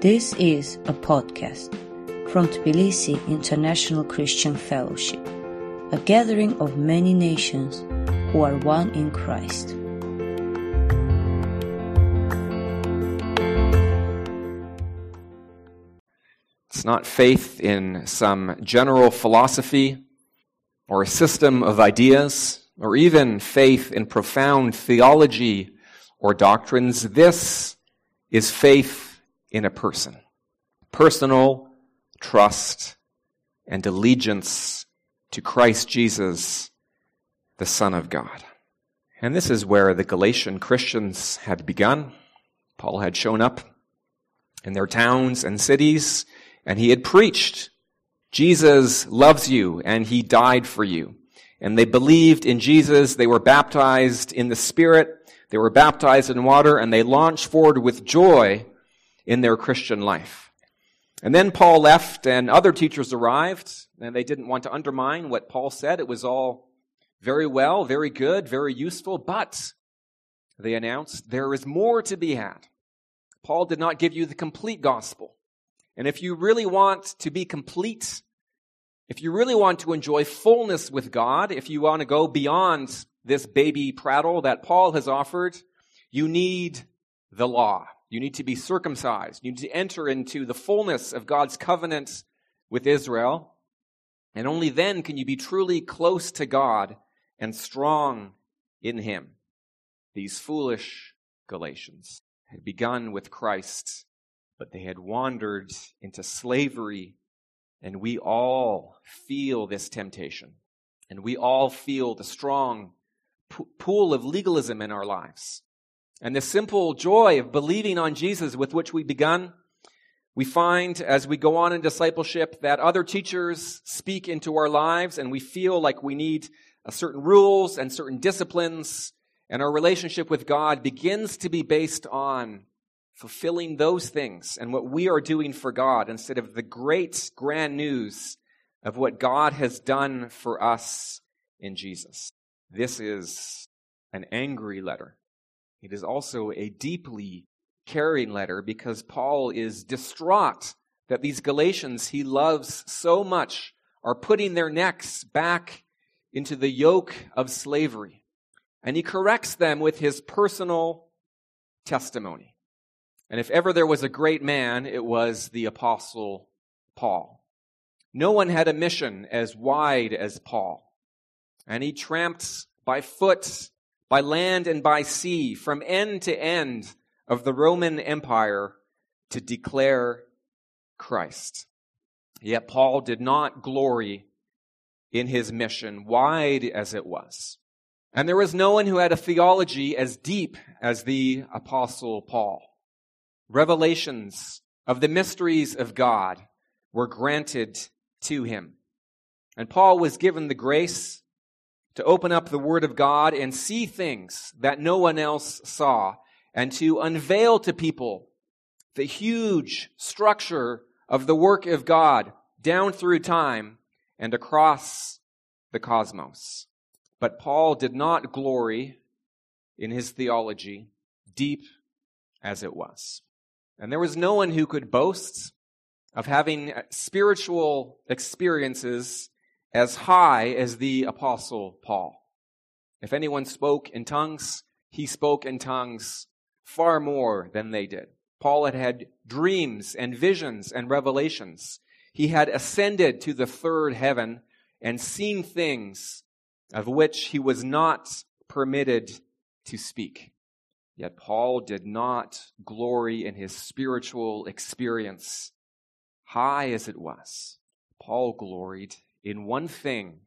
This is a podcast from Tbilisi International Christian Fellowship, a gathering of many nations who are one in Christ. It's not faith in some general philosophy or a system of ideas or even faith in profound theology or doctrines. This is faith in a person. Personal trust and allegiance to Christ Jesus, the Son of God. And this is where the Galatian Christians had begun. Paul had shown up in their towns and cities, and he had preached, Jesus loves you, and he died for you. And they believed in Jesus, they were baptized in the Spirit, they were baptized in water, and they launched forward with joy in their Christian life. And then Paul left and other teachers arrived and they didn't want to undermine what Paul said. It was all very well, very good, very useful, but they announced there is more to be had. Paul did not give you the complete gospel. And if you really want to be complete, if you really want to enjoy fullness with God, if you want to go beyond this baby prattle that Paul has offered, you need the law. You need to be circumcised. You need to enter into the fullness of God's covenant with Israel. And only then can you be truly close to God and strong in Him. These foolish Galatians had begun with Christ, but they had wandered into slavery. And we all feel this temptation. And we all feel the strong pool of legalism in our lives. And the simple joy of believing on Jesus with which we begun, we find as we go on in discipleship that other teachers speak into our lives and we feel like we need uh, certain rules and certain disciplines and our relationship with God begins to be based on fulfilling those things and what we are doing for God instead of the great grand news of what God has done for us in Jesus. This is an angry letter. It is also a deeply caring letter because Paul is distraught that these Galatians he loves so much are putting their necks back into the yoke of slavery. And he corrects them with his personal testimony. And if ever there was a great man, it was the apostle Paul. No one had a mission as wide as Paul. And he tramped by foot by land and by sea, from end to end of the Roman Empire to declare Christ. Yet Paul did not glory in his mission, wide as it was. And there was no one who had a theology as deep as the apostle Paul. Revelations of the mysteries of God were granted to him. And Paul was given the grace to open up the Word of God and see things that no one else saw, and to unveil to people the huge structure of the work of God down through time and across the cosmos. But Paul did not glory in his theology, deep as it was. And there was no one who could boast of having spiritual experiences as high as the apostle Paul. If anyone spoke in tongues, he spoke in tongues far more than they did. Paul had had dreams and visions and revelations. He had ascended to the third heaven and seen things of which he was not permitted to speak. Yet Paul did not glory in his spiritual experience, high as it was. Paul gloried in one thing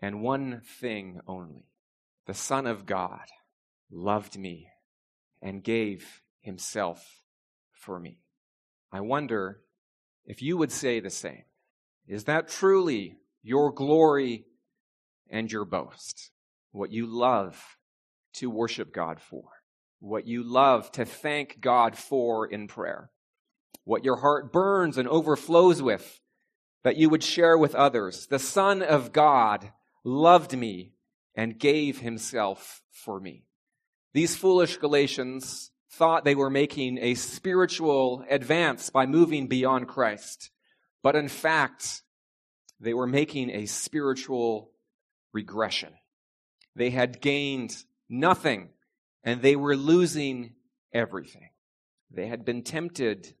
and one thing only. The Son of God loved me and gave himself for me. I wonder if you would say the same. Is that truly your glory and your boast? What you love to worship God for? What you love to thank God for in prayer? What your heart burns and overflows with that you would share with others. The Son of God loved me and gave himself for me. These foolish Galatians thought they were making a spiritual advance by moving beyond Christ. But in fact, they were making a spiritual regression. They had gained nothing and they were losing everything. They had been tempted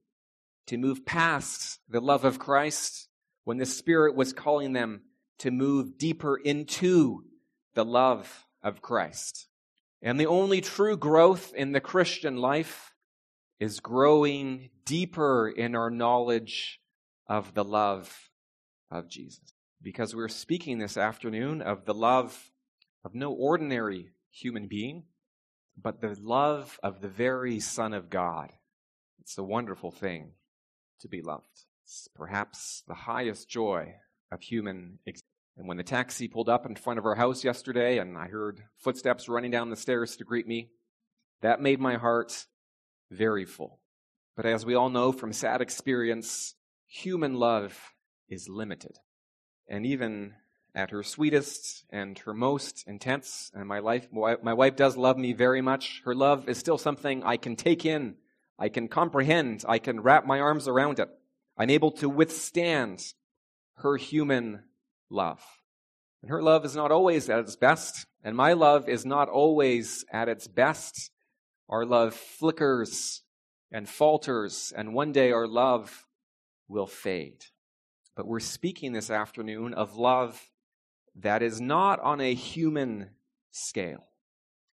to move past the love of Christ when the Spirit was calling them to move deeper into the love of Christ. And the only true growth in the Christian life is growing deeper in our knowledge of the love of Jesus. Because we're speaking this afternoon of the love of no ordinary human being, but the love of the very Son of God. It's a wonderful thing to be loved. It's perhaps the highest joy of human existence. And when the taxi pulled up in front of our house yesterday and I heard footsteps running down the stairs to greet me, that made my heart very full. But as we all know from sad experience, human love is limited. And even at her sweetest and her most intense, and my life, my wife does love me very much. Her love is still something I can take in, I can comprehend, I can wrap my arms around it. I'm able to withstand her human love. And her love is not always at its best, and my love is not always at its best. Our love flickers and falters, and one day our love will fade. But we're speaking this afternoon of love that is not on a human scale.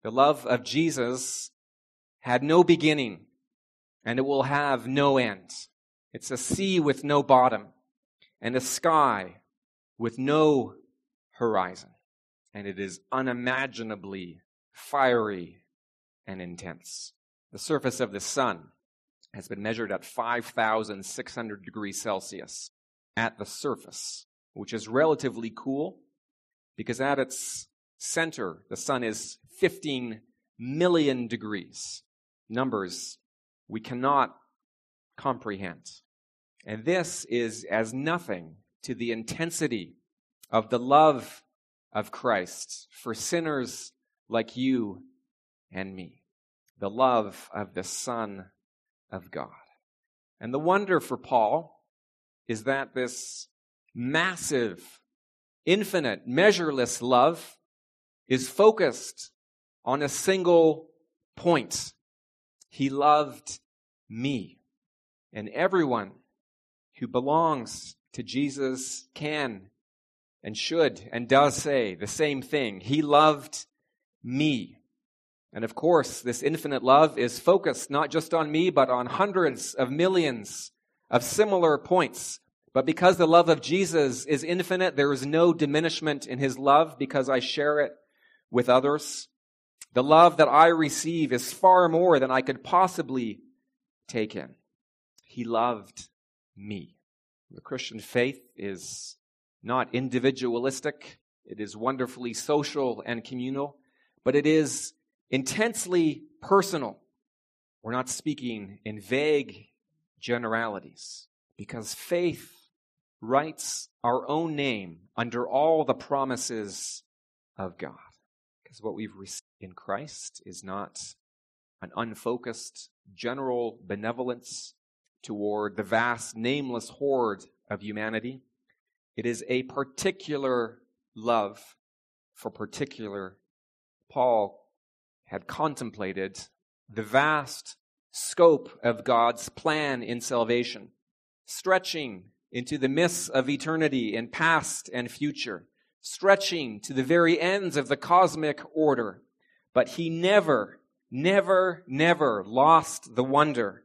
The love of Jesus had no beginning, and it will have no end. It's a sea with no bottom, and a sky with no horizon. And it is unimaginably fiery and intense. The surface of the sun has been measured at 5,600 degrees Celsius at the surface, which is relatively cool because at its center, the sun is 15 million degrees. Numbers we cannot comprehend. And this is as nothing to the intensity of the love of Christ for sinners like you and me. The love of the Son of God. And the wonder for Paul is that this massive, infinite, measureless love is focused on a single point. He loved me. And everyone who belongs to Jesus can and should and does say the same thing. He loved me. And of course, this infinite love is focused not just on me, but on hundreds of millions of similar points. But because the love of Jesus is infinite, there is no diminishment in his love because I share it with others. The love that I receive is far more than I could possibly take in. He loved me. The Christian faith is not individualistic. It is wonderfully social and communal, but it is intensely personal. We're not speaking in vague generalities because faith writes our own name under all the promises of God. Because what we've received in Christ is not an unfocused general benevolence toward the vast nameless horde of humanity. It is a particular love for particular. Paul had contemplated the vast scope of God's plan in salvation, stretching into the mists of eternity in past and future, stretching to the very ends of the cosmic order. But he never, never, never lost the wonder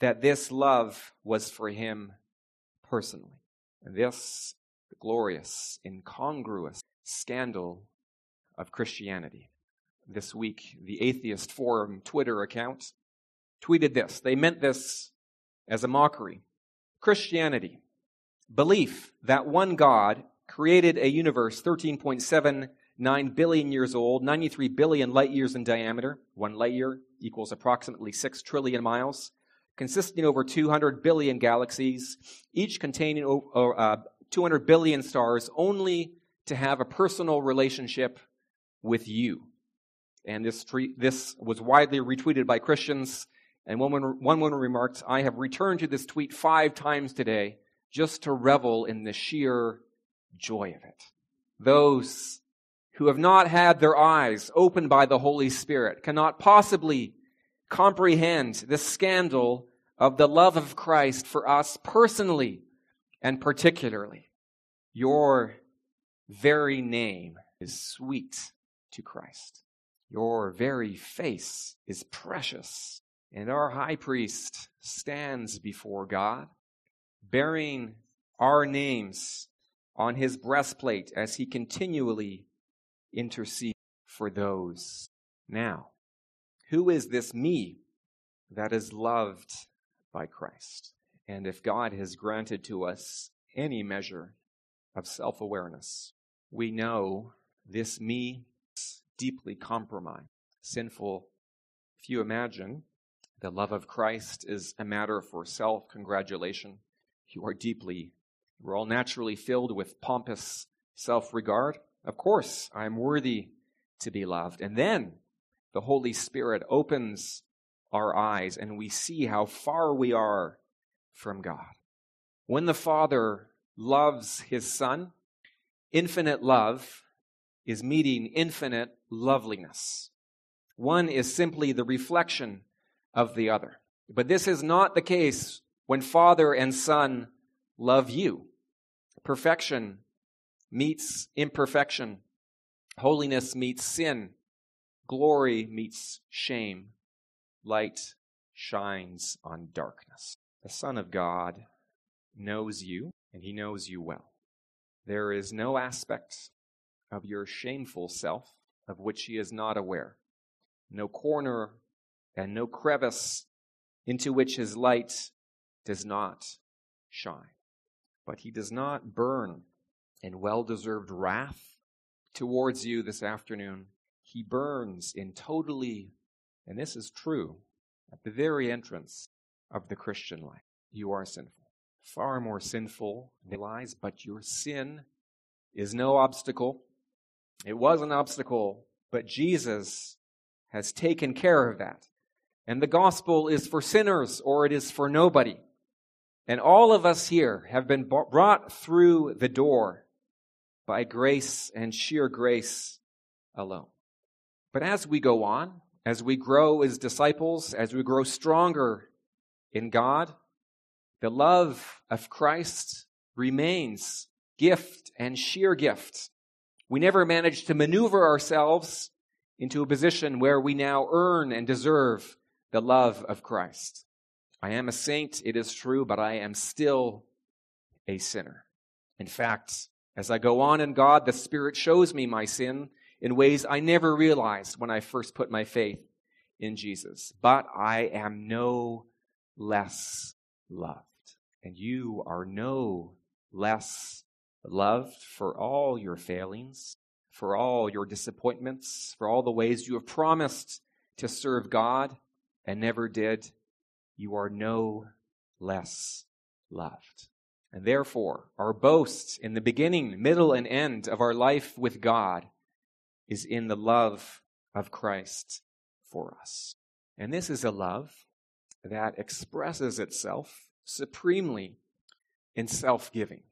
that this love was for him personally. And this, glorious, incongruous scandal of Christianity. This week, the Atheist Forum Twitter account tweeted this. They meant this as a mockery. Christianity, belief that one God created a universe 13.79 billion years old, 93 billion light years in diameter. One light year equals approximately 6 trillion miles consisting over 200 billion galaxies, each containing uh, 200 billion stars, only to have a personal relationship with you. And this, tweet, this was widely retweeted by Christians. And one woman, one woman remarked, I have returned to this tweet five times today just to revel in the sheer joy of it. Those who have not had their eyes opened by the Holy Spirit cannot possibly comprehend the scandal of the love of Christ for us personally and particularly. Your very name is sweet to Christ. Your very face is precious. And our high priest stands before God, bearing our names on his breastplate as he continually intercedes for those. Now, who is this me that is loved by Christ? And if God has granted to us any measure of self awareness, we know this me is deeply compromised, sinful. If you imagine the love of Christ is a matter for self congratulation, you are deeply, we're all naturally filled with pompous self regard. Of course, I am worthy to be loved. And then the Holy Spirit opens our eyes and we see how far we are from God. When the Father loves his Son, infinite love is meeting infinite loveliness. One is simply the reflection of the other. But this is not the case when Father and Son love you. Perfection meets imperfection. Holiness meets sin. Glory meets shame. Light shines on darkness. The Son of God knows you, and he knows you well. There is no aspect of your shameful self of which he is not aware, no corner and no crevice into which his light does not shine. But he does not burn in well deserved wrath towards you this afternoon. He burns in totally, and this is true, at the very entrance of the Christian life. You are sinful. Far more sinful than lies, but your sin is no obstacle. It was an obstacle, but Jesus has taken care of that. And the gospel is for sinners or it is for nobody. And all of us here have been brought through the door by grace and sheer grace alone. But as we go on, as we grow as disciples, as we grow stronger in God, the love of Christ remains gift and sheer gift. We never manage to maneuver ourselves into a position where we now earn and deserve the love of Christ. I am a saint, it is true, but I am still a sinner. In fact, as I go on in God, the Spirit shows me my sin in ways I never realized when I first put my faith in Jesus. But I am no less loved. And you are no less loved for all your failings, for all your disappointments, for all the ways you have promised to serve God and never did. You are no less loved. And therefore, our boast in the beginning, middle, and end of our life with God is in the love of Christ for us. And this is a love that expresses itself supremely in self giving.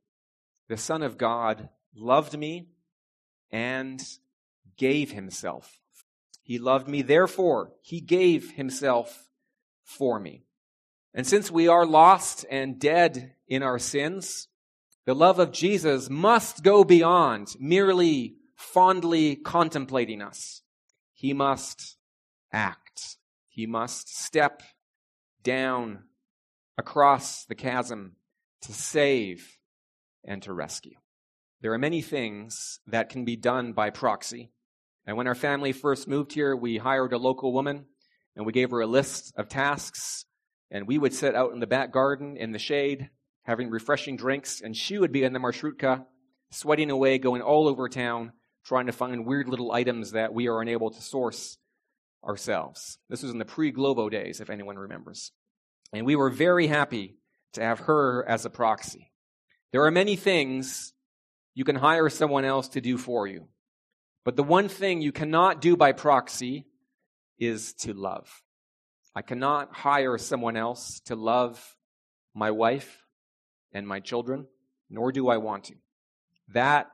The Son of God loved me and gave himself. He loved me, therefore, he gave himself for me. And since we are lost and dead in our sins, the love of Jesus must go beyond merely fondly contemplating us. He must act. He must step down across the chasm to save and to rescue. There are many things that can be done by proxy. And when our family first moved here, we hired a local woman and we gave her a list of tasks. And we would sit out in the back garden in the shade, having refreshing drinks, and she would be in the marshrutka, sweating away, going all over town, trying to find weird little items that we are unable to source ourselves. This was in the pre Glovo days, if anyone remembers. And we were very happy to have her as a proxy. There are many things you can hire someone else to do for you. But the one thing you cannot do by proxy is to love. I cannot hire someone else to love my wife and my children, nor do I want to. That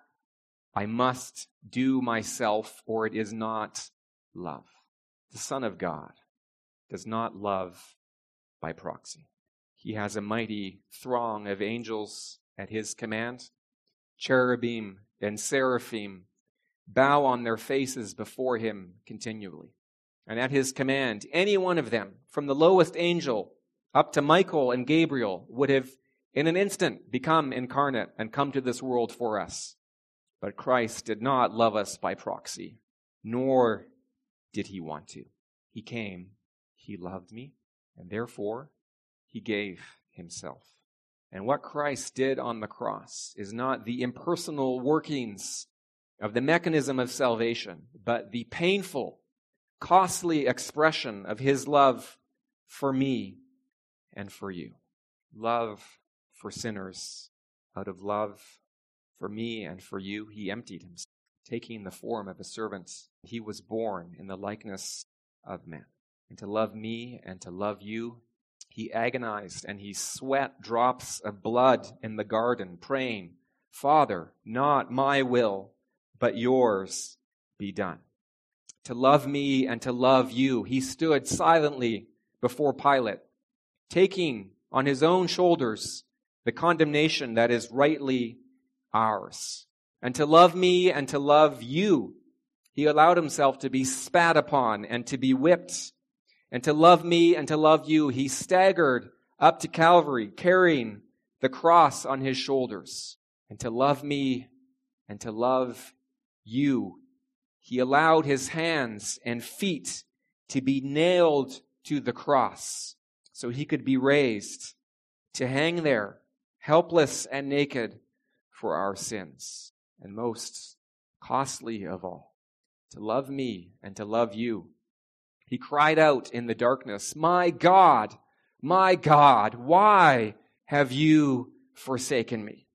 I must do myself, or it is not love. The Son of God does not love by proxy. He has a mighty throng of angels at his command. Cherubim and seraphim bow on their faces before him continually. And at his command, any one of them, from the lowest angel up to Michael and Gabriel, would have in an instant become incarnate and come to this world for us. But Christ did not love us by proxy, nor did he want to. He came, he loved me, and therefore he gave himself. And what Christ did on the cross is not the impersonal workings of the mechanism of salvation, but the painful, costly expression of his love for me and for you. Love for sinners. Out of love for me and for you, he emptied himself, taking the form of a servant. He was born in the likeness of man. And to love me and to love you, he agonized and he sweat drops of blood in the garden, praying, Father, not my will, but yours be done. To love me and to love you, he stood silently before Pilate, taking on his own shoulders the condemnation that is rightly ours. And to love me and to love you, he allowed himself to be spat upon and to be whipped. And to love me and to love you, he staggered up to Calvary, carrying the cross on his shoulders. And to love me and to love you, he allowed his hands and feet to be nailed to the cross so he could be raised to hang there, helpless and naked for our sins. And most costly of all, to love me and to love you. He cried out in the darkness, My God, my God, why have you forsaken me?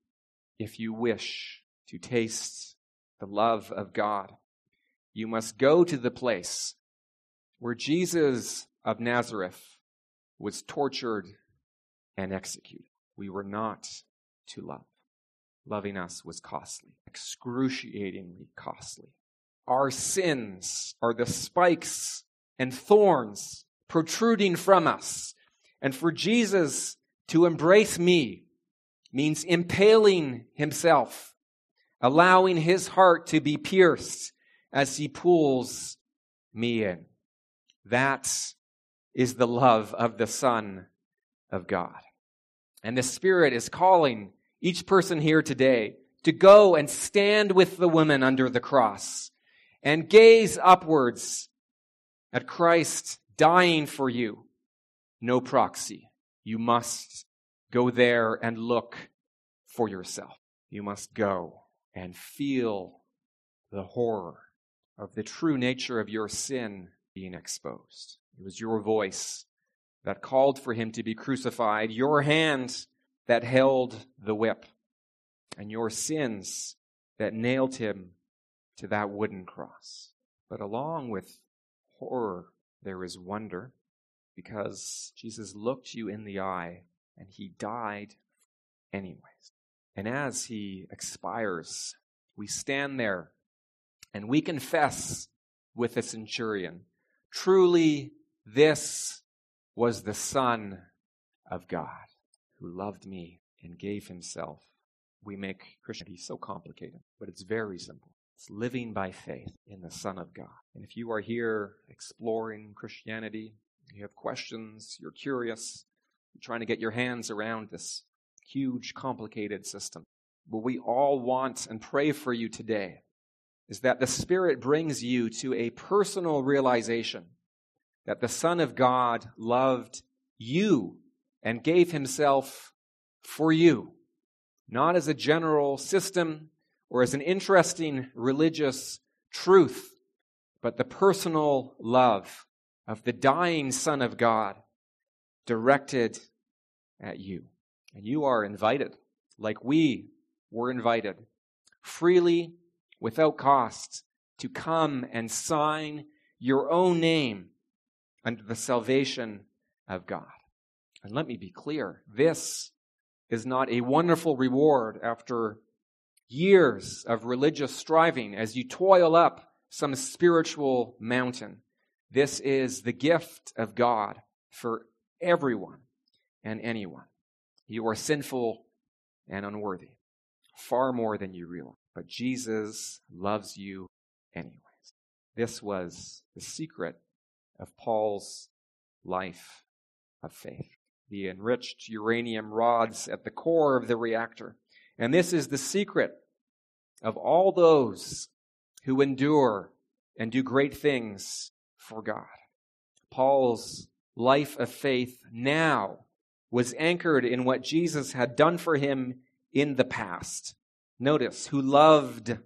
If you wish to taste the love of God, you must go to the place where Jesus of Nazareth was tortured and executed. We were not to love loving us was costly, excruciatingly costly. Our sins are the spikes and thorns protruding from us. And for Jesus to embrace me means impaling himself, allowing his heart to be pierced as he pulls me in. That is the love of the Son of God. And the Spirit is calling each person here today to go and stand with the woman under the cross and gaze upwards at Christ dying for you. No proxy. You must go there and look for yourself. You must go and feel the horror of the true nature of your sin being exposed. It was your voice that called for him to be crucified, your hand that held the whip, and your sins that nailed him to that wooden cross. But along with horror, there is wonder because Jesus looked you in the eye and he died anyways. And as he expires, we stand there and we confess with the centurion, truly this was the Son of God who loved me and gave himself. We make Christianity so complicated, but it's very simple. It's living by faith in the Son of God. And if you are here exploring Christianity, you have questions, you're curious, you're trying to get your hands around this huge, complicated system, what we all want and pray for you today is that the Spirit brings you to a personal realization that the Son of God loved you and gave himself for you, not as a general system or as an interesting religious truth, but the personal love of the dying Son of God directed at you. And you are invited, like we were invited, freely, without cost, to come and sign your own name under the salvation of God. And let me be clear this is not a wonderful reward after years of religious striving as you toil up some spiritual mountain. This is the gift of God for everyone and anyone. You are sinful and unworthy, far more than you realize. But Jesus loves you anyways. This was the secret of Paul's life of faith. The enriched uranium rods at the core of the reactor. And this is the secret of all those who endure and do great things for God. Paul's life of faith now was anchored in what Jesus had done for him in the past. Notice, who loved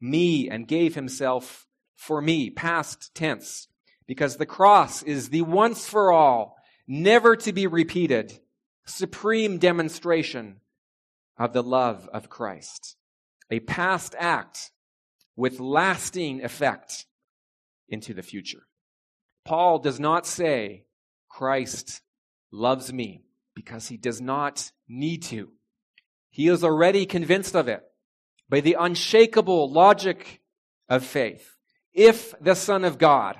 me and gave himself for me, past tense, because the cross is the once for all, never to be repeated, supreme demonstration of the love of Christ. A past act with lasting effect into the future. Paul does not say, Christ loves me because he does not need to. He is already convinced of it by the unshakable logic of faith. If the Son of God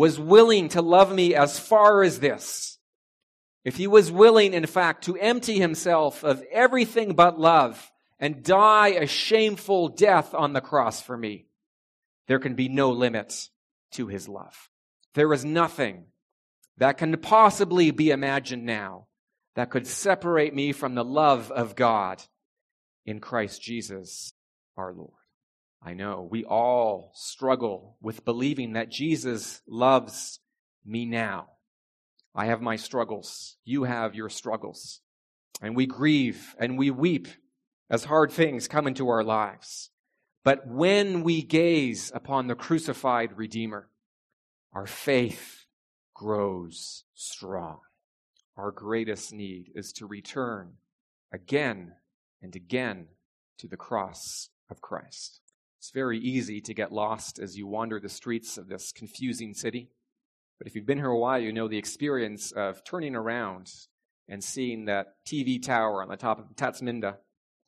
was willing to love me as far as this, if he was willing, in fact, to empty himself of everything but love and die a shameful death on the cross for me, there can be no limits to his love. There is nothing that can possibly be imagined now that could separate me from the love of God in Christ Jesus our Lord. I know we all struggle with believing that Jesus loves me now. I have my struggles. You have your struggles. And we grieve and we weep as hard things come into our lives. But when we gaze upon the crucified Redeemer, our faith grows strong. Our greatest need is to return again and again to the cross of Christ. It's very easy to get lost as you wander the streets of this confusing city. But if you've been here a while, you know the experience of turning around and seeing that TV tower on the top of Tatsminda.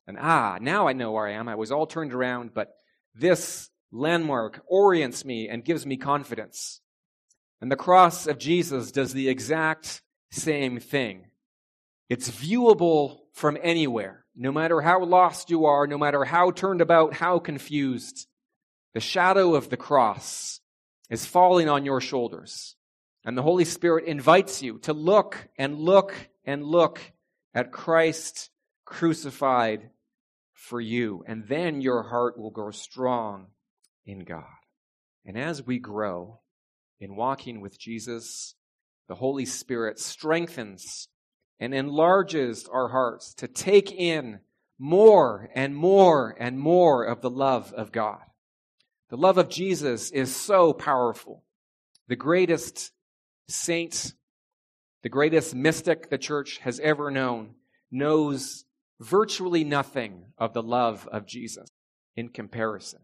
And ah, now I know where I am. I was all turned around, but this landmark orients me and gives me confidence. And the cross of Jesus does the exact same thing. It's viewable from anywhere, no matter how lost you are, no matter how turned about, how confused. The shadow of the cross is falling on your shoulders. And the Holy Spirit invites you to look and look and look at Christ crucified for you. And then your heart will grow strong in God. And as we grow in walking with Jesus, the Holy Spirit strengthens and enlarges our hearts to take in more and more and more of the love of God. The love of Jesus is so powerful. The greatest saint, the greatest mystic the church has ever known, knows virtually nothing of the love of Jesus in comparison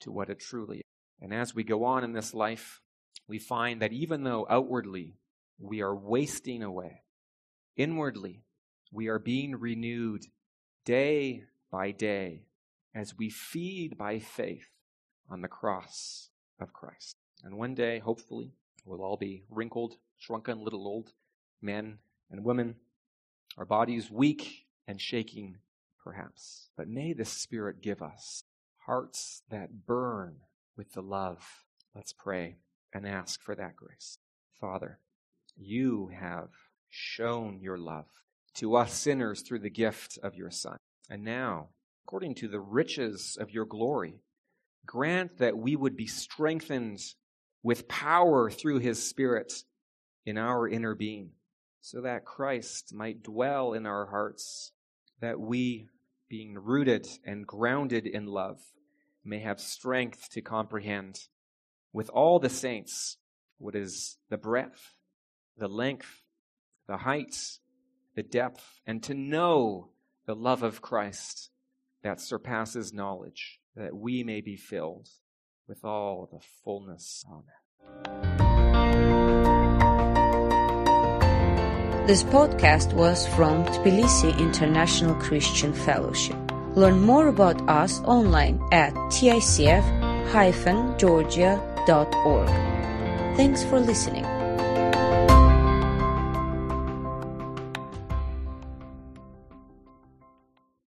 to what it truly is. And as we go on in this life, we find that even though outwardly we are wasting away. Inwardly, we are being renewed day by day as we feed by faith on the cross of Christ. And one day, hopefully, we'll all be wrinkled, shrunken little old men and women, our bodies weak and shaking, perhaps. But may the Spirit give us hearts that burn with the love. Let's pray and ask for that grace. Father, you have shown your love to us sinners through the gift of your Son. And now, according to the riches of your glory, grant that we would be strengthened with power through his Spirit in our inner being, so that Christ might dwell in our hearts, that we, being rooted and grounded in love, may have strength to comprehend with all the saints what is the breadth the length, the heights, the depth, and to know the love of Christ that surpasses knowledge, that we may be filled with all the fullness. Amen. This podcast was from Tbilisi International Christian Fellowship. Learn more about us online at ticf-georgia.org. Thanks for listening.